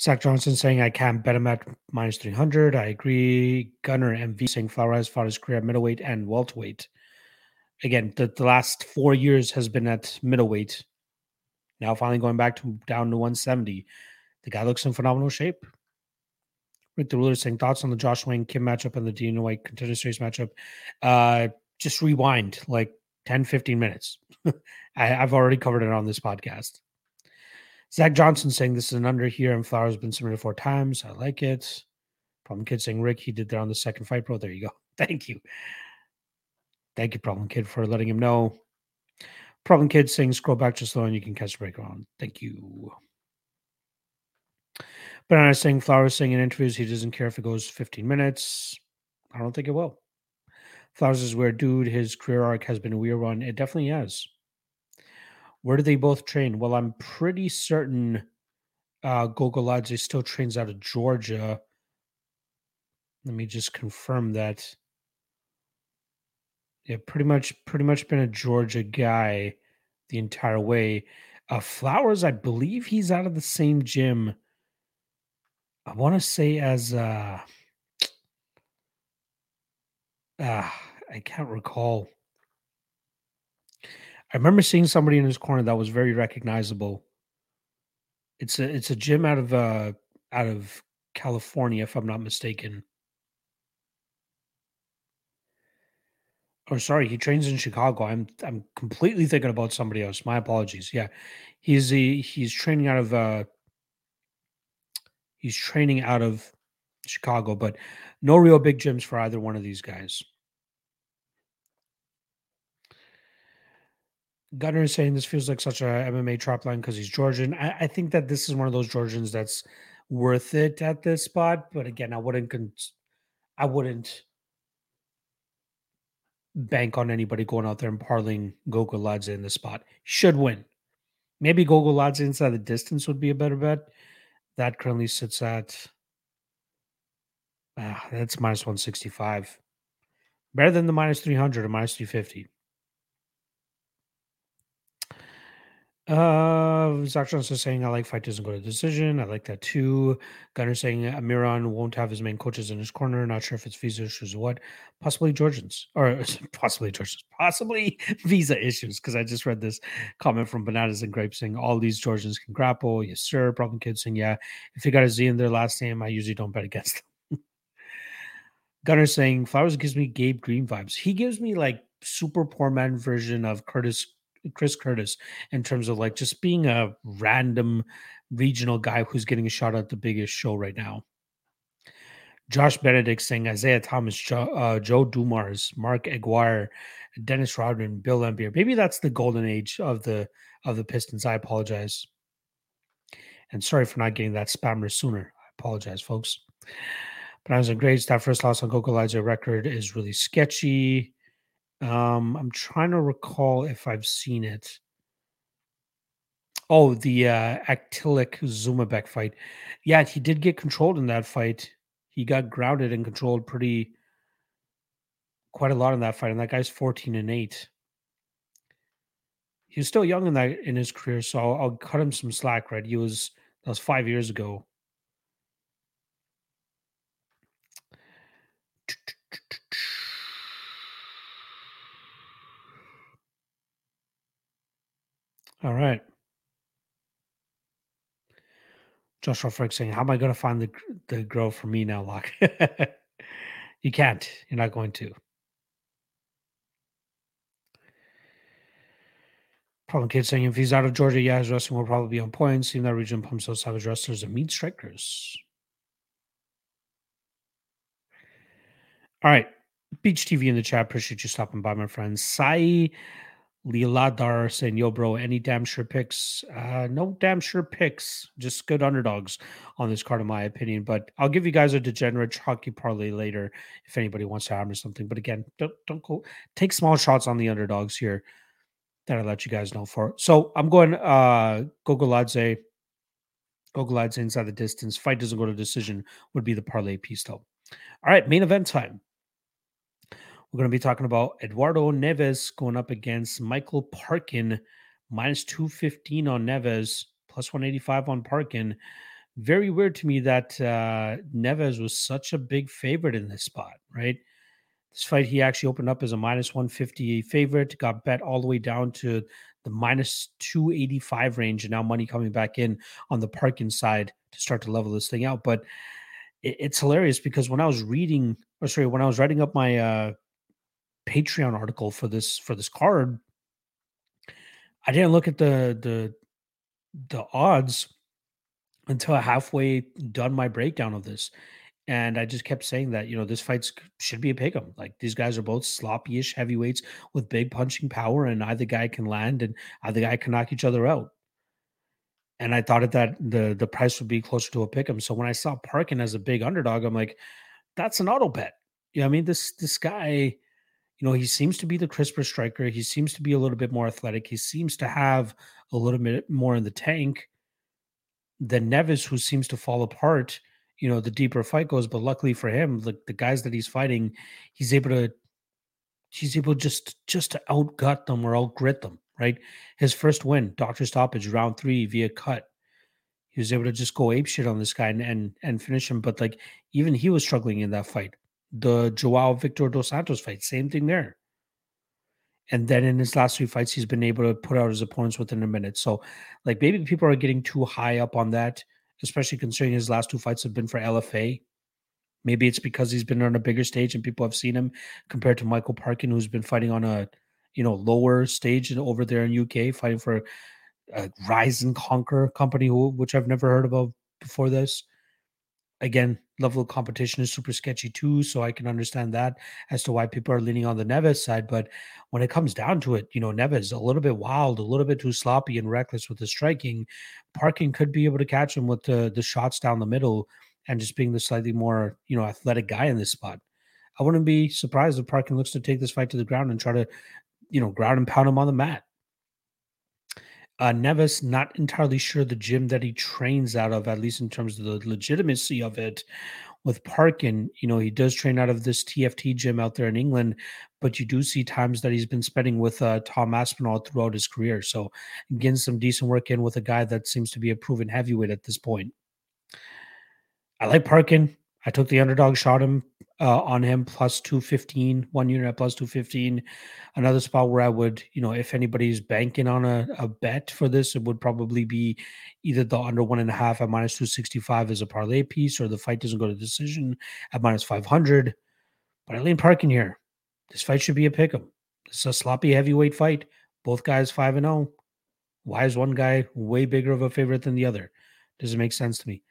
Zach Johnson saying I can't bet him at minus 300. I agree. Gunner MV saying Flores fought his career middleweight and welterweight. Again, the, the last four years has been at middleweight. Now finally going back to down to 170. The guy looks in phenomenal shape. Rick the Ruler saying thoughts on the Josh Wang-Kim matchup and the Dana White contender series matchup. Uh, just rewind like 10, 15 minutes. I, I've already covered it on this podcast. Zach Johnson saying this is an under here and Flowers been submitted four times. I like it. Problem Kid saying Rick, he did that on the second fight, bro. There you go. Thank you. Thank you, Problem Kid, for letting him know. Problem Kid saying scroll back just slow and you can catch the break on. Thank you. But I'm saying Flowers saying in interviews he doesn't care if it goes 15 minutes. I don't think it will. Flowers is weird dude. His career arc has been a weird one. It definitely has. Where do they both train? Well, I'm pretty certain uh, Gogoladze still trains out of Georgia. Let me just confirm that. Yeah, pretty much, pretty much been a Georgia guy the entire way. Uh, Flowers, I believe he's out of the same gym. I want to say as uh, uh, I can't recall. I remember seeing somebody in his corner that was very recognizable. It's a it's a gym out of uh out of California, if I'm not mistaken. Or sorry, he trains in Chicago. I'm I'm completely thinking about somebody else. My apologies. Yeah, he's the he's training out of uh he's training out of Chicago, but no real big gyms for either one of these guys. Gunner is saying this feels like such a MMA trap line because he's Georgian. I, I, think that this is one of those Georgians that's worth it at this spot. But again, I wouldn't con- I wouldn't bank on anybody going out there and parlaying Gogoladze in this spot. Should win. Maybe Gogoladze inside the distance would be a better bet. That currently sits at ah, that's minus 165. Better than the minus 300 or minus 350. Uh, Zach Johnson saying, I like fight doesn't go to decision. I like that too. Gunner saying Amiran won't have his main coaches in his corner. Not sure if it's visa issues or what. Possibly Georgians or possibly Georgians, possibly visa issues. Because I just read this comment from Bananas and Grapes saying all these Georgians can grapple. Yes, sir. Problem kid saying, yeah. If they got a Z in their last name, I usually don't bet against them. Gunner saying Flowers gives me Gabe Green vibes. He gives me like super poor man version of Curtis Chris Curtis in terms of like just being a random regional guy who's getting a shot at the biggest show right now. Josh Benedict saying Isaiah Thomas, Joe, uh, Joe Dumars, Mark Aguirre, Dennis Rodman, Bill Laimbeer. Maybe that's the golden age of the of the Pistons. I apologize. And sorry for not getting that spammer sooner. I apologize, folks. But I was in grades. That first loss on Gogoladze record is really sketchy. Um, I'm trying to recall if I've seen it. Oh, the uh Aktilik Zumabek fight. Yeah, he did get controlled in that fight. He got grounded and controlled pretty quite a lot in that fight. And that guy's 14 and 8. He was still young in that in his career, so I'll, I'll cut him some slack, right? He was that was five years ago. All right. Joshua Frank saying, "How am I going to find the the girl for me now, Lock? you can't. You're not going to." Problem kid saying, "If he's out of Georgia, yeah, his wrestling will probably be on point. Seeing that region pumps those savage wrestlers and meat strikers." All right, Beach TV in the chat. Appreciate you stopping by, my friends. Sai Liladar saying, Yo, bro, any damn sure picks? Uh, no damn sure picks. Just good underdogs on this card, in my opinion. But I'll give you guys a degenerate hockey parlay later if anybody wants to hammer something. But again, don't, don't go take small shots on the underdogs here that I'll let you guys know for. So I'm going uh Gogoladze. Gogoladze inside the distance. Fight doesn't go to decision would be the parlay piece, though. All right, main event time. We're going to be talking about Eduardo Neves going up against Michael Parkin, minus 215 on Neves, plus 185 on Parkin. Very weird to me that uh, Neves was such a big favorite in this spot, right? This fight, he actually opened up as a minus 150 favorite, got bet all the way down to the minus 285 range, and now money coming back in on the Parkin side to start to level this thing out. But it, it's hilarious because when I was reading, or sorry, when I was writing up my uh, Patreon article for this for this card, I didn't look at the the the odds until halfway done my breakdown of this. And I just kept saying that, you know, this fight should be a pick 'em. Like these guys are both sloppy-ish heavyweights with big punching power, and either guy can land and either guy can knock each other out. And I thought that the the price would be closer to a pick 'em. So when I saw Parkin as a big underdog, I'm like, that's an auto bet. You know, I mean, this this guy you know, he seems to be the crisper striker. He seems to be a little bit more athletic. He seems to have a little bit more in the tank than Neves, who seems to fall apart. You know, the deeper fight goes. But luckily for him, the, the guys that he's fighting, he's able to he's able just just to outgut them or outgrit them. Right. His first win, doctor stoppage, round three via cut. He was able to just go ape shit on this guy and and, and finish him. But like even he was struggling in that fight the Joao Victor dos Santos fight, same thing there. And then in his last three fights, he's been able to put out his opponents within a minute. So, like, maybe people are getting too high up on that, especially considering his last two fights have been for LFA. Maybe it's because he's been on a bigger stage and people have seen him compared to Michael Parkin, who's been fighting on a you know lower stage over there in UK, fighting for a Rise and Conquer company, which I've never heard of before this again, level of competition is super sketchy too. So I can understand that as to why people are leaning on the Neves side. But when it comes down to it, you know, Neves is a little bit wild, a little bit too sloppy and reckless with the striking. Parkin could be able to catch him with the the shots down the middle and just being the slightly more, you know, athletic guy in this spot. I wouldn't be surprised if Parkin looks to take this fight to the ground and try to, you know, ground and pound him on the mat. Uh, Neves, not entirely sure the gym that he trains out of, at least in terms of the legitimacy of it. With Parkin, you know, he does train out of this TFT gym out there in England, but you do see times that he's been spending with uh, Tom Aspinall throughout his career. So, getting some decent work in with a guy that seems to be a proven heavyweight at this point. I like Parkin. I took the underdog shot him uh, on him plus 215, one unit at plus 215. Another spot where I would, you know, if anybody's banking on a, a bet for this, it would probably be either the under one and a half at minus 265 as a parlay piece or the fight doesn't go to decision at minus 500. But I lean Parkin here. This fight should be a pick 'em. It's a sloppy heavyweight fight. Both guys 5 and 0. Why is one guy way bigger of a favorite than the other? Doesn't make sense to me.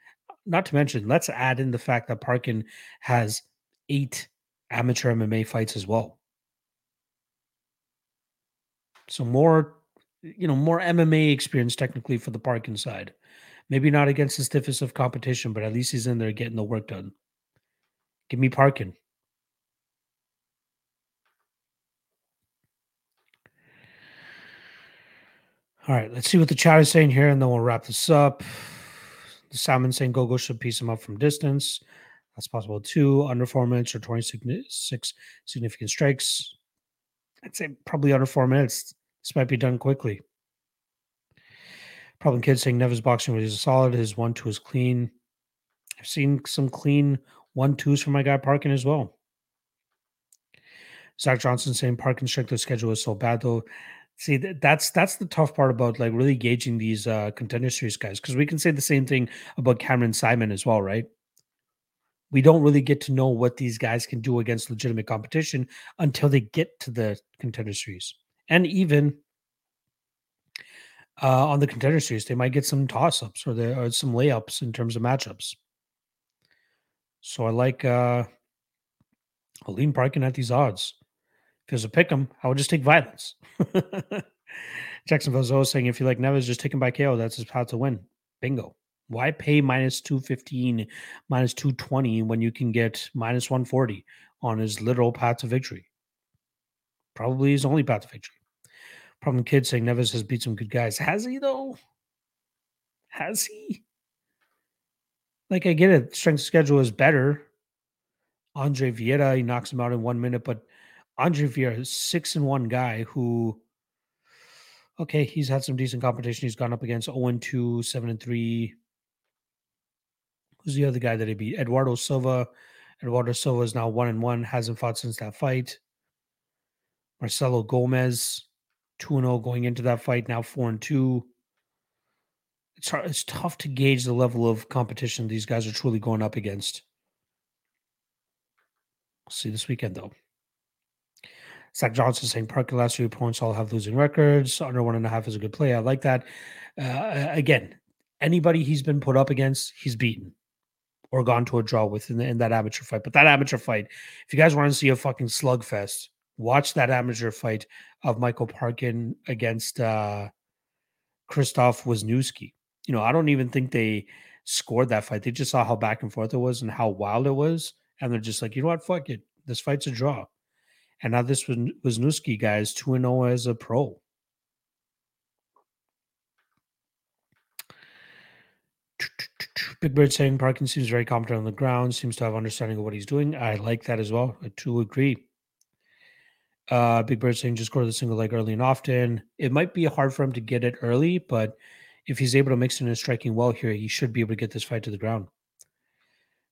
not to mention, let's add in the fact that Parkin has eight amateur MMA fights as well. So more, you know, more MMA experience technically for the Parkin side. Maybe not against the stiffest of competition, but at least he's in there getting the work done. Give me Parkin. All right, let's see what the chat is saying here, and then we'll wrap this up. The Salmon saying Gogo should piece him up from distance. That's possible too. Under four minutes or 26 significant strikes. I'd say probably under four minutes. This might be done quickly. Problem kid saying Neves boxing was solid. His one two is clean. I've seen some clean one twos from my guy Parkin as well. Zach Johnson saying Parkin's strength of schedule is so bad though. See, that's that's the tough part about like really gauging these uh contender series guys because we can say the same thing about Cameron Saaiman as well, right? We don't really get to know what these guys can do against legitimate competition until they get to the contender series, and even uh, on the contender series, they might get some toss ups or, or some layups in terms of matchups. So I like uh, Aline Parkin at these odds. If there's a pick 'em, I would just take violence. Jacksonville's always saying if you like Neves, just take him by KO. That's his path to win. Bingo. Why pay minus 215, minus 220 when you can get minus 140 on his literal path to victory? Probably his only path to victory. Problem kid saying Neves has beat some good guys. Has he though? Has he? Like I get it, strength schedule is better. Andre Vieira, he knocks him out in one minute, but Andre Vieira is six and one guy who okay, he's had some decent competition. He's gone up against 0 and 2, 7 and 3. Who's the other guy that he beat? Eduardo Silva. Eduardo Silva is now 1 and 1, hasn't fought since that fight. Marcelo Gomez, 2 and 0 going into that fight, now 4 and 2. It's hard, it's tough to gauge the level of competition these guys are truly going up against. We'll see this weekend though. Zach Johnson saying Parker last three points all have losing records. Under one and a half is a good play. I like that. Uh, again, anybody he's been put up against, he's beaten or gone to a draw with in, the, in that amateur fight. But that amateur fight, if you guys want to see a fucking slugfest, watch that amateur fight of Michael Parkin against uh Krzysztof Wisniewski. You know, I don't even think they scored that fight. They just saw how back and forth it was and how wild it was. And they're just like, you know what? Fuck it. This fight's a draw. And now this was guy is 2 0 as a pro. Big Bird saying Parkin seems very competent on the ground, seems to have understanding of what he's doing. I like that as well. I too agree. Uh, Big Bird saying just go to the single leg early and often. It might be hard for him to get it early, but if he's able to mix in and striking well here, he should be able to get this fight to the ground.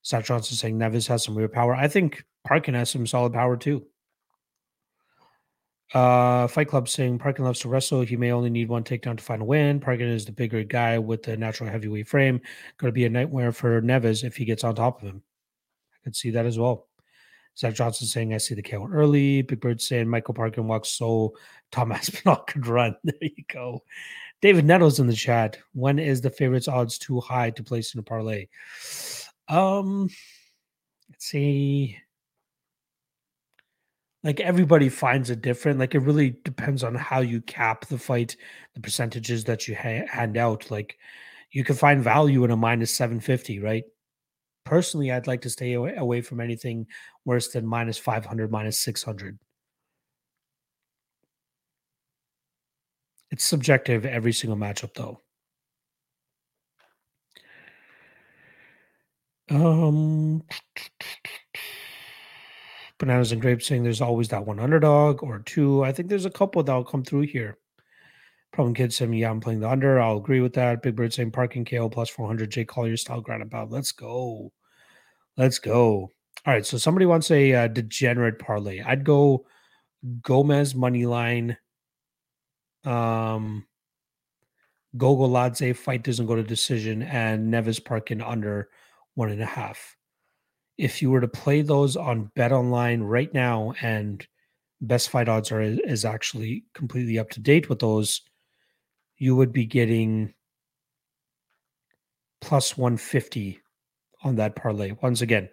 Seth Johnson saying Neves has some real power. I think Parkin has some solid power too. Uh, Fight Club saying Parkin loves to wrestle. He may only need one takedown to find a win. Parkin is the bigger guy with the natural heavyweight frame. Going to be a nightmare for Neves if he gets on top of him. I could see that as well. Zach Johnson saying, I see the KO early. Big Bird saying, Michael Parkin walks so Tom Aspinall could run. There you go. David Nettles in the chat. When is the favorites odds too high to place in a parlay? Um, let's see like everybody finds it different. Like it really depends on how you cap the fight, the percentages that you ha- hand out. Like you can find value in a minus 750, right? Personally, I'd like to stay away, away from anything worse than minus 500, minus 600. It's subjective every single matchup, though. Um, Bananas and Grapes saying there's always that one underdog or two. I think there's a couple that'll come through here. Problem Kid saying, yeah, I'm playing the under. I'll agree with that. Big Bird saying Parkin KO plus 400. Jay Collier style ground about. Let's go. Let's go. All right. So somebody wants a uh, degenerate parlay. I'd go Gomez money line. Um, Gogoladze fight doesn't go to decision and Neves Parkin under one and a half if you were to play those on Bet Online right now, and best fight odds are is actually completely up to date with those, you would be getting plus 150 on that parlay. Once again,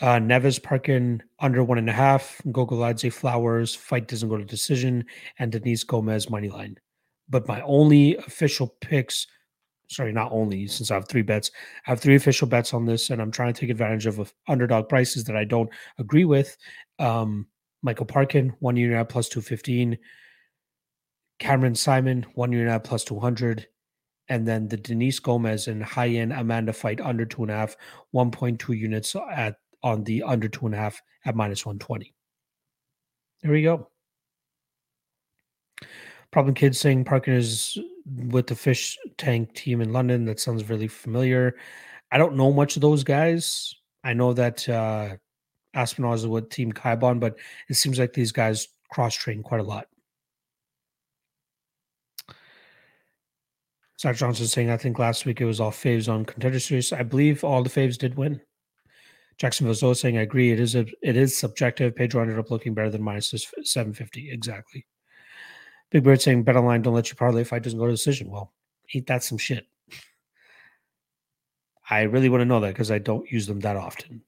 uh, Parkin under one and a half, Gogoladze Flowers, fight doesn't go to decision, and Denise Gomez money line. But my only official picks, sorry, not only since I have three bets, I have three official bets on this, and I'm trying to take advantage of underdog prices that I don't agree with. Um, Michael Parkin, one unit at plus 215. Cameron Saaiman, one unit at plus 200 and then the Denise Gomez and high end Amanda fight under two and a half, 1.2 units at on the under two and a half at minus 120. There we go. Problem Kid saying Parkin is with the fish tank team in London. That sounds really familiar. I don't know much of those guys. I know that uh Aspinall is with Team Kaobon, but it seems like these guys cross train quite a lot. Zach Johnson saying, I think last week it was all faves on contender series. I believe all the faves did win. Jacksonville Zoe saying, I agree. It is a, it is subjective. Pedro ended up looking better than minus 750. Exactly. Big Bird saying, bet online, don't let your parlay fight doesn't go to decision. Well, ain't that some shit? I really want to know that because I don't use them that often.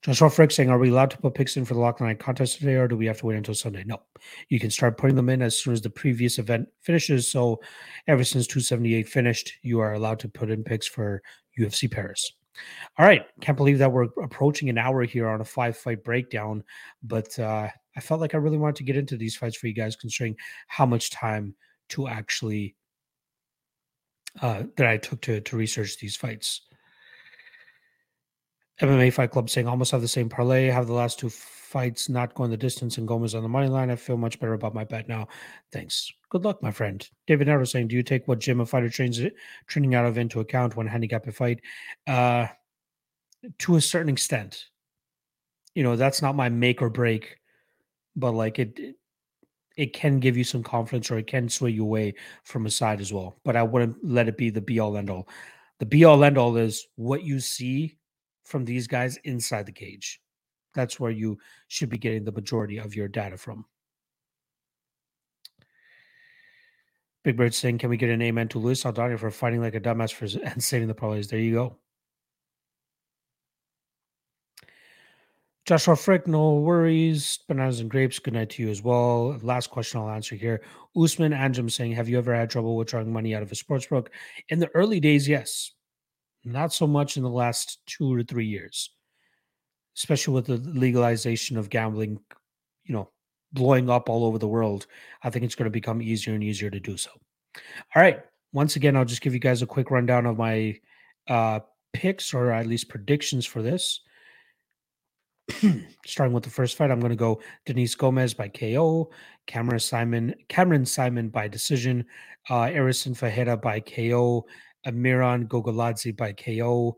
Joshua Frick saying, Are we allowed to put picks in for the Lock Night contest today or do we have to wait until Sunday? No. You can start putting them in as soon as the previous event finishes. So, ever since 278 finished, you are allowed to put in picks for UFC Paris. All right. Can't believe that we're approaching an hour here on a five fight breakdown. But uh, I felt like I really wanted to get into these fights for you guys, considering how much time to actually uh, that I took to to research these fights. MMA Fight Club saying almost have the same parlay. Have the last two fights not going the distance and Gomez on the money line. I feel much better about my bet now. Thanks. Good luck, my friend. David Nero saying, Do you take what gym a fighter trains training out of into account when handicap a fight? Uh, to a certain extent. You know, that's not my make or break, but like it, it can give you some confidence or it can sway you away from a side as well. But I wouldn't let it be the be all end all. The be all end all is what you see from these guys inside the cage. That's where you should be getting the majority of your data from. Big Bird saying, "Can we get an amen to Luis Saldana for fighting like a dumbass for and saving the parlays?" There you go. Joshua Frick, no worries. Bananas and grapes. Good night to you as well. Last question I'll answer here. Usman Anjum saying, "Have you ever had trouble withdrawing money out of a sports book?" In the early days, yes. Not so much in the last two or three years, especially with the legalization of gambling, you know, blowing up all over the world. I think it's going to become easier and easier to do so. All right. Once again, I'll just give you guys a quick rundown of my uh, picks or at least predictions for this. Starting with the first fight, I'm going to go Denise Gomez by KO, Cameron Saaiman, Cameron Saaiman by decision, uh, Erison Fajeda by KO, Miran Gogoladze by KO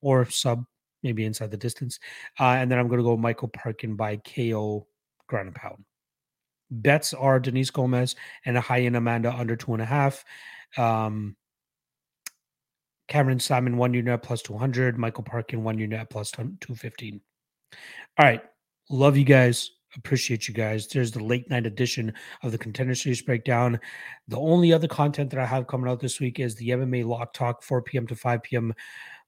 or sub, maybe inside the distance. Uh, and then I'm going to go Michael Parkin by KO ground and pound. Bets are Denise Gomez and a high end Amanda under two and a half. Um, Cameron Saaiman, one unit plus 200. Michael Parkin, one unit plus 215. All right. Love you guys. Appreciate you guys. There's the late night edition of the Contender Series breakdown. The only other content that I have coming out this week is the MMA Lock Talk, 4 p.m. to 5 p.m.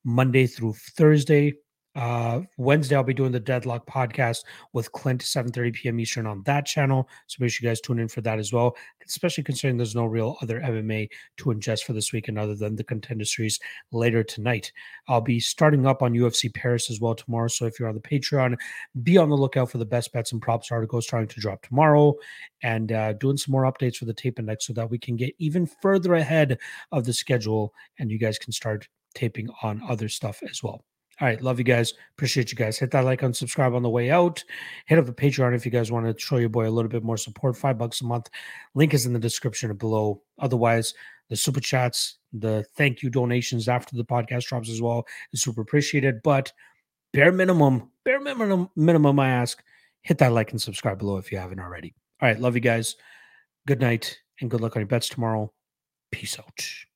Monday through Thursday. Uh, Wednesday, I'll be doing the Deadlock podcast with Clint, 7:30 p.m. Eastern on that channel. So make sure you guys tune in for that as well. Especially considering there's no real other MMA to ingest for this weekend other than the Contender Series later tonight. I'll be starting up on UFC Paris as well tomorrow. So if you're on the Patreon, be on the lookout for the best bets and props articles starting to drop tomorrow, and uh, doing some more updates for the tape index so that we can get even further ahead of the schedule, and you guys can start taping on other stuff as well. All right. Love you guys. Appreciate you guys. Hit that like and subscribe on the way out. Hit up the Patreon if you guys want to show your boy a little bit more support. Five bucks a month. Link is in the description below. Otherwise, the super chats, the thank you donations after the podcast drops as well is super appreciated. But bare minimum, bare minimum, minimum, I ask, hit that like and subscribe below if you haven't already. All right. Love you guys. Good night and good luck on your bets tomorrow. Peace out.